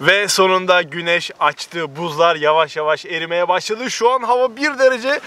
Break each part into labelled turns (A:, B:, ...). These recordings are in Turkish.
A: Ve sonunda güneş açtı. Buzlar yavaş yavaş erimeye başladı. Şu an hava 1 derece.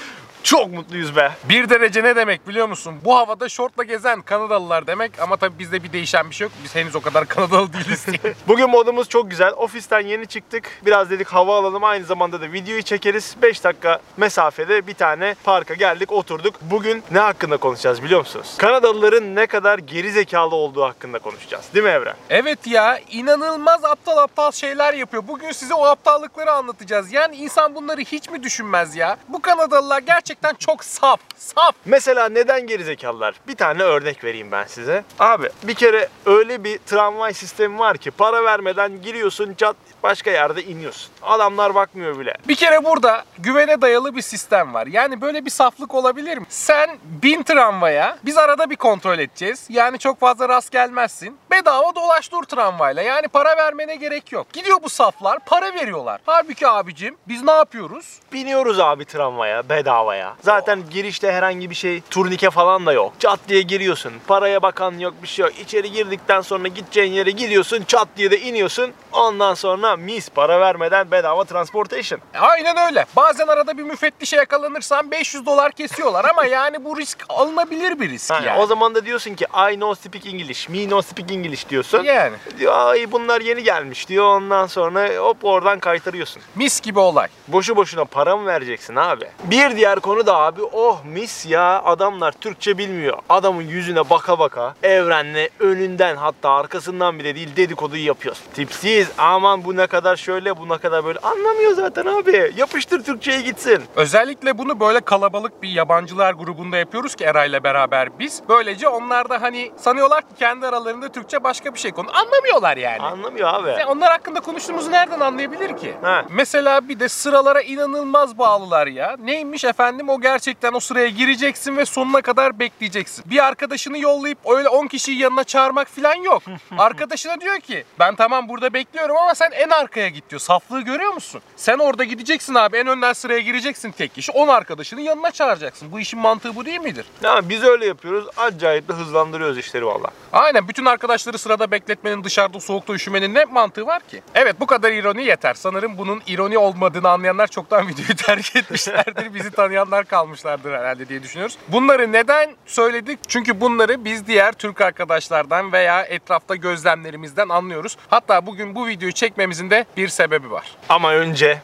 A: Çok mutluyuz be.
B: Bir derece ne demek biliyor musun? Bu havada şortla gezen Kanadalılar demek ama tabii bizde bir değişen bir şey yok. Biz henüz o kadar Kanadalı değiliz.
A: Bugün modumuz çok güzel. Ofisten yeni çıktık. Biraz dedik hava alalım. Aynı zamanda da videoyu çekeriz. 5 dakika mesafede bir tane parka geldik, oturduk. Bugün ne hakkında konuşacağız biliyor musunuz? Kanadalıların ne kadar geri zekalı olduğu hakkında konuşacağız. Değil mi Evren?
B: evet ya inanılmaz aptal aptal şeyler yapıyor. Bugün size o aptallıkları anlatacağız. Yani insan bunları hiç mi düşünmez ya? Bu Kanadalılar gerçekten çok saf. Saf.
A: Mesela neden gerizekalılar? Bir tane örnek vereyim ben size. Abi bir kere öyle bir tramvay sistemi var ki para vermeden giriyorsun cat başka yerde iniyorsun. Adamlar bakmıyor bile.
B: Bir kere burada güvene dayalı bir sistem var. Yani böyle bir saflık olabilir mi? Sen bin tramvaya, biz arada bir kontrol edeceğiz. Yani çok fazla rast gelmezsin. Bedava dolaş dur tramvayla. Yani para vermene gerek yok. Gidiyor bu saflar, para veriyorlar. Halbuki abicim biz ne yapıyoruz?
A: Biniyoruz abi tramvaya bedavaya. Zaten girişte herhangi bir şey turnike falan da yok. Çat diye giriyorsun. Paraya bakan yok bir şey yok. İçeri girdikten sonra gideceğin yere gidiyorsun. Çat diye de iniyorsun. Ondan sonra mis para vermeden bedava transportation.
B: E, Aynen öyle. Bazen arada bir müfettişe yakalanırsan 500 dolar kesiyorlar ama yani bu risk alınabilir bir risk
A: Ha,
B: yani.
A: O zaman da diyorsun ki I know speak English, me no speak English diyorsun.
B: Yani
A: Diyor ay bunlar yeni gelmiş diyor. Ondan sonra hop oradan kaytarıyorsun.
B: mis gibi olay.
A: Boşu boşuna para mı vereceksin abi? Bir diğer konu da abi oh mis ya adamlar Türkçe bilmiyor. Adamın yüzüne baka baka evrenle önünden hatta arkasından bile değil dedikoduyu yapıyoruz. Tipsiz aman bu ne kadar şöyle bu ne kadar böyle anlamıyor zaten abi. Yapıştır Türkçe'ye gitsin.
B: Özellikle bunu böyle kalabalık bir yabancılar grubunda yapıyoruz ki Eray'la beraber biz. Böylece onlar da hani sanıyorlar ki kendi aralarında Türkçe başka bir şey konu. Anlamıyorlar yani.
A: Anlamıyor abi.
B: Ve onlar hakkında konuştuğumuzu nereden anlayabilir ki?
A: Ha.
B: Mesela bir de sıralara inanılmaz bağlılar ya. Neymiş efendim o gerçekten o sıraya gireceksin ve sonuna kadar bekleyeceksin. Bir arkadaşını yollayıp öyle 10 kişiyi yanına çağırmak falan yok. Arkadaşına diyor ki ben tamam burada bekliyorum ama sen en arkaya git diyor. Saflığı görüyor musun? Sen orada gideceksin abi en önden sıraya gireceksin tek kişi. 10 arkadaşını yanına çağıracaksın. Bu işin mantığı bu değil midir?
A: Ya biz öyle yapıyoruz. Acayip de hızlandırıyoruz işleri valla.
B: Aynen bütün arkadaşları sırada bekletmenin dışarıda soğukta üşümenin ne mantığı var ki? Evet bu kadar ironi yeter. Sanırım bunun ironi olmadığını anlayanlar çoktan videoyu terk etmişlerdir. Bizi tanıyanlar kalmışlardır herhalde diye düşünüyoruz. Bunları neden söyledik? Çünkü bunları biz diğer Türk arkadaşlardan veya etrafta gözlemlerimizden anlıyoruz. Hatta bugün bu videoyu çekmemizin de bir sebebi var.
A: Ama önce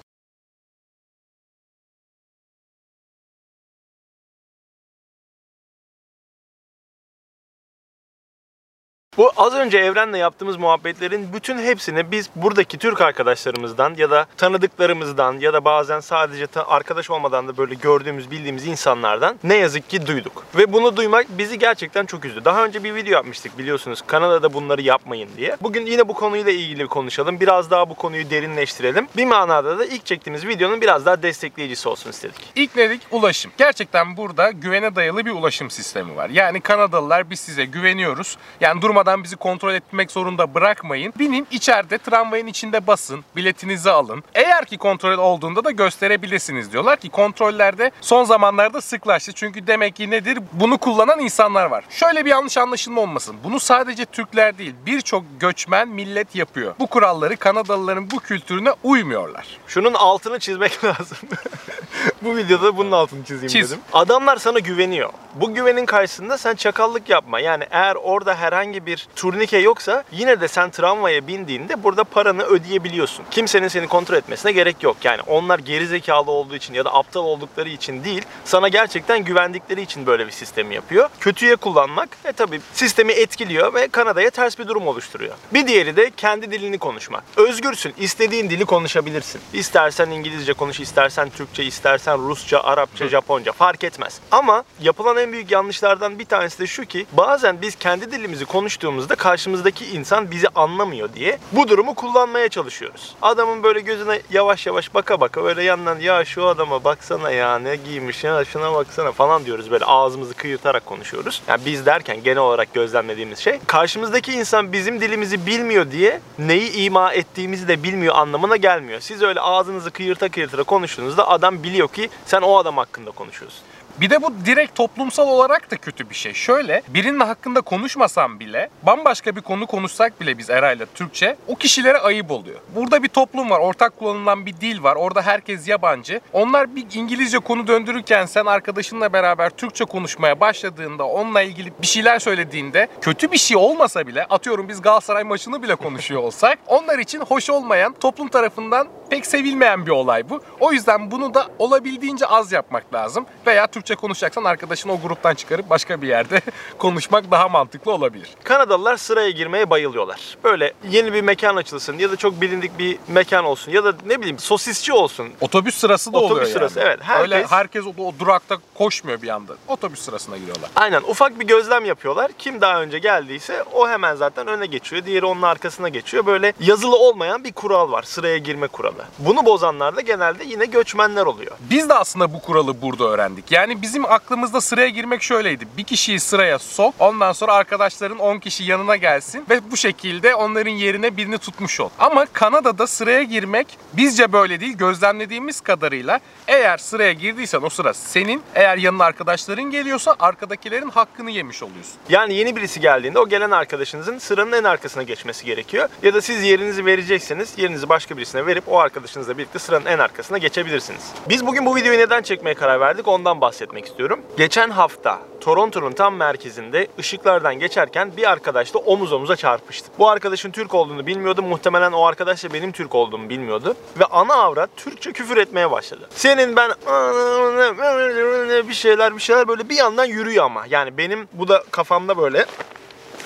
A: Bu az önce Evren'le yaptığımız muhabbetlerin bütün hepsini biz buradaki Türk arkadaşlarımızdan ya da tanıdıklarımızdan ya da bazen sadece arkadaş olmadan da böyle gördüğümüz, bildiğimiz insanlardan ne yazık ki duyduk. Ve bunu duymak bizi gerçekten çok üzdü. Daha önce bir video yapmıştık biliyorsunuz. Kanada'da bunları yapmayın diye. Bugün yine bu konuyla ilgili konuşalım. Biraz daha bu konuyu derinleştirelim. Bir manada da ilk çektiğimiz videonun biraz daha destekleyicisi olsun istedik.
B: İlk dedik? Ulaşım. Gerçekten burada güvene dayalı bir ulaşım sistemi var. Yani Kanadalılar biz size güveniyoruz. Yani durmadan bizi kontrol etmek zorunda bırakmayın. Binin içeride tramvayın içinde basın, biletinizi alın. Eğer ki kontrol olduğunda da gösterebilirsiniz diyorlar ki kontrollerde son zamanlarda sıklaştı. Çünkü demek ki nedir? Bunu kullanan insanlar var. Şöyle bir yanlış anlaşılma olmasın. Bunu sadece Türkler değil birçok göçmen millet yapıyor. Bu kuralları Kanadalıların bu kültürüne uymuyorlar.
A: Şunun altını çizmek lazım. Bu videoda bunun altını çizeyim
B: Çiz.
A: dedim. Adamlar sana güveniyor. Bu güvenin karşısında sen çakallık yapma. Yani eğer orada herhangi bir turnike yoksa yine de sen tramvaya bindiğinde burada paranı ödeyebiliyorsun. Kimsenin seni kontrol etmesine gerek yok. Yani onlar geri zekalı olduğu için ya da aptal oldukları için değil, sana gerçekten güvendikleri için böyle bir sistemi yapıyor. Kötüye kullanmak e tabii sistemi etkiliyor ve Kanada'ya ters bir durum oluşturuyor. Bir diğeri de kendi dilini konuşmak. Özgürsün. istediğin dili konuşabilirsin. İstersen İngilizce konuş, istersen Türkçe, istersen Rusça, Arapça, Japonca fark etmez. Ama yapılan en büyük yanlışlardan bir tanesi de şu ki bazen biz kendi dilimizi konuştuğumuzda karşımızdaki insan bizi anlamıyor diye bu durumu kullanmaya çalışıyoruz. Adamın böyle gözüne yavaş yavaş baka baka öyle yandan ya şu adama baksana ya ne giymiş ya şuna baksana falan diyoruz böyle ağzımızı kıyırtarak konuşuyoruz. Yani biz derken genel olarak gözlemlediğimiz şey karşımızdaki insan bizim dilimizi bilmiyor diye neyi ima ettiğimizi de bilmiyor anlamına gelmiyor. Siz öyle ağzınızı kıyırta kıyırta konuştuğunuzda adam biliyor ki sen o adam hakkında konuşuyorsun.
B: Bir de bu direkt toplumsal olarak da kötü bir şey. Şöyle birinin hakkında konuşmasam bile bambaşka bir konu konuşsak bile biz Eray'la Türkçe o kişilere ayıp oluyor. Burada bir toplum var, ortak kullanılan bir dil var. Orada herkes yabancı. Onlar bir İngilizce konu döndürürken sen arkadaşınla beraber Türkçe konuşmaya başladığında onunla ilgili bir şeyler söylediğinde kötü bir şey olmasa bile atıyorum biz Galatasaray maçını bile konuşuyor olsak onlar için hoş olmayan toplum tarafından pek sevilmeyen bir olay bu. O yüzden bunu da olabildiğince az yapmak lazım. Veya Türkçe konuşacaksan arkadaşını o gruptan çıkarıp başka bir yerde konuşmak daha mantıklı olabilir.
A: Kanadalılar sıraya girmeye bayılıyorlar. Böyle yeni bir mekan açılsın ya da çok bilindik bir mekan olsun ya da ne bileyim sosisçi olsun.
B: Otobüs sırası da
A: Otobüs
B: oluyor
A: sırası,
B: yani.
A: evet. Herkes-
B: Öyle herkes o, o durakta koşmuyor bir anda. Otobüs sırasına giriyorlar.
A: Aynen ufak bir gözlem yapıyorlar. Kim daha önce geldiyse o hemen zaten öne geçiyor. Diğeri onun arkasına geçiyor. Böyle yazılı olmayan bir kural var. Sıraya girme kuralı. Bunu bozanlar da genelde yine göçmenler oluyor.
B: Biz de aslında bu kuralı burada öğrendik. Yani bizim aklımızda sıraya girmek şöyleydi. Bir kişiyi sıraya sok, ondan sonra arkadaşların 10 kişi yanına gelsin ve bu şekilde onların yerine birini tutmuş ol. Ama Kanada'da sıraya girmek bizce böyle değil. Gözlemlediğimiz kadarıyla eğer sıraya girdiysen o sıra senin, eğer yanına arkadaşların geliyorsa arkadakilerin hakkını yemiş oluyorsun.
A: Yani yeni birisi geldiğinde o gelen arkadaşınızın sıranın en arkasına geçmesi gerekiyor. Ya da siz yerinizi verecekseniz yerinizi başka birisine verip o arkadaşınızla birlikte sıranın en arkasına geçebilirsiniz. Biz bugün bu videoyu neden çekmeye karar verdik ondan bahsetmek istiyorum. Geçen hafta Toronto'nun tam merkezinde ışıklardan geçerken bir arkadaşla omuz omuza çarpıştık. Bu arkadaşın Türk olduğunu bilmiyordu. Muhtemelen o arkadaş da benim Türk olduğumu bilmiyordu. Ve ana avrat Türkçe küfür etmeye başladı. Senin ben bir şeyler bir şeyler böyle bir yandan yürüyor ama. Yani benim bu da kafamda böyle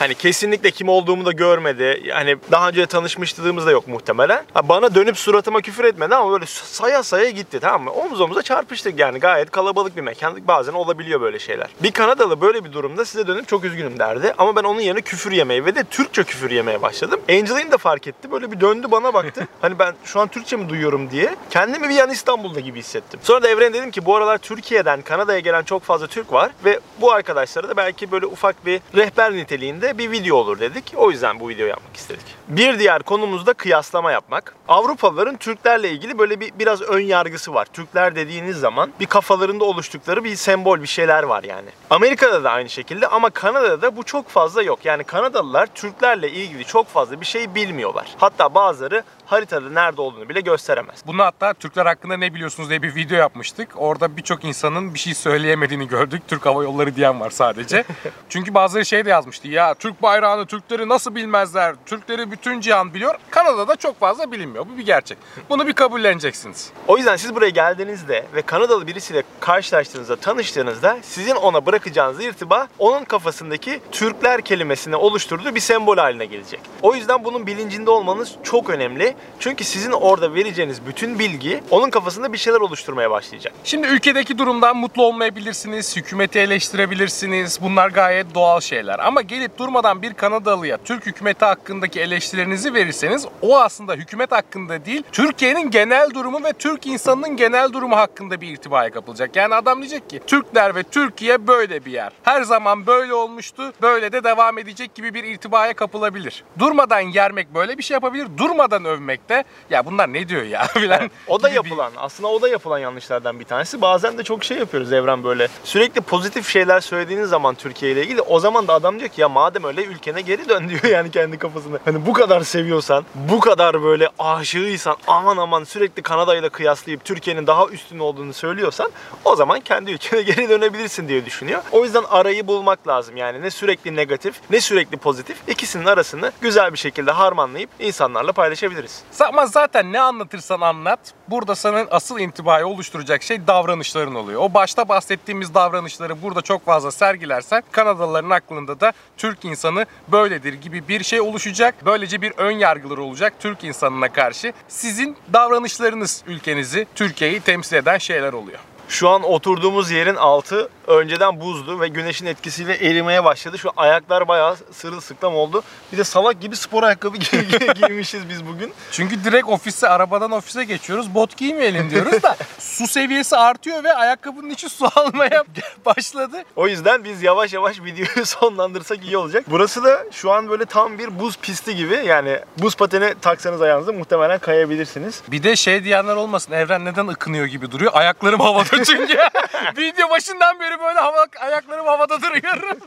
A: Hani kesinlikle kim olduğumu da görmedi. Yani daha önce tanışmışlığımız da yok muhtemelen. Ha, bana dönüp suratıma küfür etmedi ama böyle saya saya gitti tamam mı? Omuz omuza çarpıştık yani gayet kalabalık bir mekan. Bazen olabiliyor böyle şeyler. Bir Kanadalı böyle bir durumda size dönüp çok üzgünüm derdi. Ama ben onun yerine küfür yemeye ve de Türkçe küfür yemeye başladım. Angeline de fark etti. Böyle bir döndü bana baktı. hani ben şu an Türkçe mi duyuyorum diye. Kendimi bir an İstanbul'da gibi hissettim. Sonra da Evren dedim ki bu aralar Türkiye'den Kanada'ya gelen çok fazla Türk var ve bu arkadaşlara da belki böyle ufak bir rehber niteliğinde bir video olur dedik. O yüzden bu videoyu yapmak istedik. Bir diğer konumuz da kıyaslama yapmak. Avrupalıların Türklerle ilgili böyle bir biraz ön yargısı var. Türkler dediğiniz zaman bir kafalarında oluştukları bir sembol bir şeyler var yani. Amerika'da da aynı şekilde ama Kanada'da bu çok fazla yok. Yani Kanadalılar Türklerle ilgili çok fazla bir şey bilmiyorlar. Hatta bazıları haritada nerede olduğunu bile gösteremez.
B: Bunu hatta Türkler hakkında ne biliyorsunuz diye bir video yapmıştık. Orada birçok insanın bir şey söyleyemediğini gördük. Türk Hava Yolları diyen var sadece. Çünkü bazıları şey de yazmıştı. Ya Türk bayrağını Türkleri nasıl bilmezler? Türkleri bütün cihan biliyor. Kanada'da çok fazla bilinmiyor. Bu bir gerçek. Bunu bir kabulleneceksiniz.
A: O yüzden siz buraya geldiğinizde ve Kanadalı birisiyle karşılaştığınızda, tanıştığınızda sizin ona bırakacağınız irtiba onun kafasındaki Türkler kelimesini oluşturduğu bir sembol haline gelecek. O yüzden bunun bilincinde olmanız çok önemli. Çünkü sizin orada vereceğiniz bütün bilgi onun kafasında bir şeyler oluşturmaya başlayacak.
B: Şimdi ülkedeki durumdan mutlu olmayabilirsiniz, hükümeti eleştirebilirsiniz. Bunlar gayet doğal şeyler. Ama gelip durmadan bir Kanadalıya Türk hükümeti hakkındaki eleştirilerinizi verirseniz o aslında hükümet hakkında değil, Türkiye'nin genel durumu ve Türk insanının genel durumu hakkında bir irtibaya kapılacak. Yani adam diyecek ki Türkler ve Türkiye böyle bir yer. Her zaman böyle olmuştu, böyle de devam edecek gibi bir irtibaya kapılabilir. Durmadan yermek böyle bir şey yapabilir, durmadan övmek de ya bunlar ne diyor ya filan.
A: O da
B: gibi bir-
A: yapılan, aslında o da yapılan yanlışlardan bir tanesi. Bazen de çok şey yapıyoruz Evren böyle. Sürekli pozitif şeyler söylediğiniz zaman Türkiye ile ilgili o zaman da adam diyor ki ya madem öyle ülkene geri dön diyor yani kendi kafasında. Hani bu kadar seviyorsan, bu kadar böyle aşığıysan, aman aman sürekli Kanada ile kıyaslayıp Türkiye'nin daha üstün olduğunu söylüyorsan o zaman kendi ülkene geri dönebilirsin diye düşünüyor. O yüzden arayı bulmak lazım yani ne sürekli negatif ne sürekli pozitif. İkisinin arasını güzel bir şekilde harmanlayıp insanlarla paylaşabiliriz.
B: Ama zaten ne anlatırsan anlat, burada senin asıl intibayı oluşturacak şey davranışların oluyor. O başta bahsettiğimiz davranışları burada çok fazla sergilersen Kanadalıların aklında da Türk insanı böyledir gibi bir şey oluşacak. Böylece bir ön yargıları olacak Türk insanına karşı. Sizin davranışlarınız ülkenizi, Türkiye'yi temsil eden şeyler oluyor.
A: Şu an oturduğumuz yerin altı önceden buzdu ve güneşin etkisiyle erimeye başladı. Şu ayaklar bayağı sırılsıklam oldu. Bir de salak gibi spor ayakkabı giy- giy- giymişiz biz bugün.
B: Çünkü direkt ofise, arabadan ofise geçiyoruz. Bot giymeyelim diyoruz da su seviyesi artıyor ve ayakkabının içi su almaya başladı.
A: O yüzden biz yavaş yavaş videoyu sonlandırsak iyi olacak. Burası da şu an böyle tam bir buz pisti gibi. Yani buz pateni taksanız ayağınıza muhtemelen kayabilirsiniz.
B: Bir de şey diyenler olmasın. Evren neden ıkınıyor gibi duruyor. Ayaklarım havada çünkü. Video başından beri böyle hava, ayaklarım havada duruyor.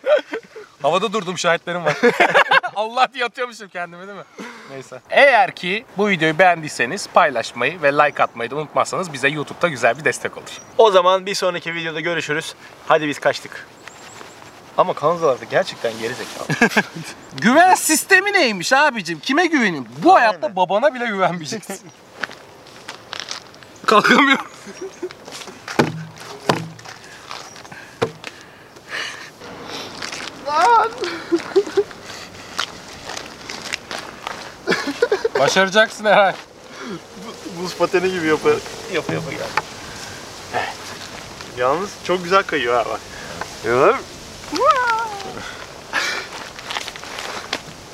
B: havada durdum şahitlerim var. Allah diye atıyormuşum kendime değil mi? Neyse. Eğer ki bu videoyu beğendiyseniz paylaşmayı ve like atmayı da unutmazsanız bize YouTube'da güzel bir destek olur.
A: O zaman bir sonraki videoda görüşürüz. Hadi biz kaçtık. Ama kanzalarda gerçekten geri zekalı.
B: Güven sistemi neymiş abicim? Kime güveneyim? Bu hayatta babana bile güvenmeyeceksin. Kalkamıyorum. Başaracaksın Eray.
A: Buz pateni gibi yapı yapı yapı geldi. Evet. Yalnız çok güzel kayıyor ha bak. Evet.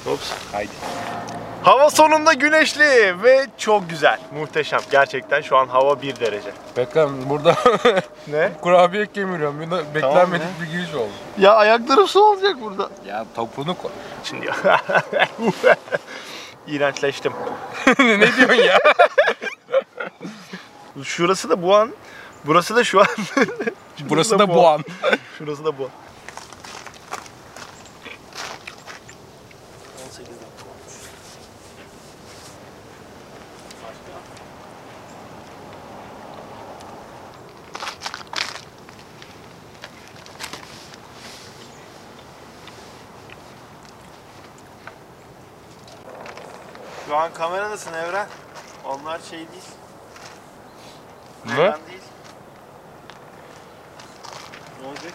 A: Ops.
B: Haydi.
A: Hava sonunda güneşli ve çok güzel. Muhteşem. Gerçekten şu an hava 1 derece.
B: Bekle burada
A: Ne?
B: kurabiye kemiriyorum. Bir de beklenmedik bir giriş oldu.
A: Ya ayaklarım su olacak burada.
B: Ya topunu koy.
A: Şimdi İğrençleştim.
B: ne diyorsun ya?
A: Şurası da bu an. Burası da şu an.
B: Burası da bu an.
A: Şurası da bu Şu an kameradasın Evren. Onlar şey değil.
B: Ne?
A: Evren değil. Ne olacak?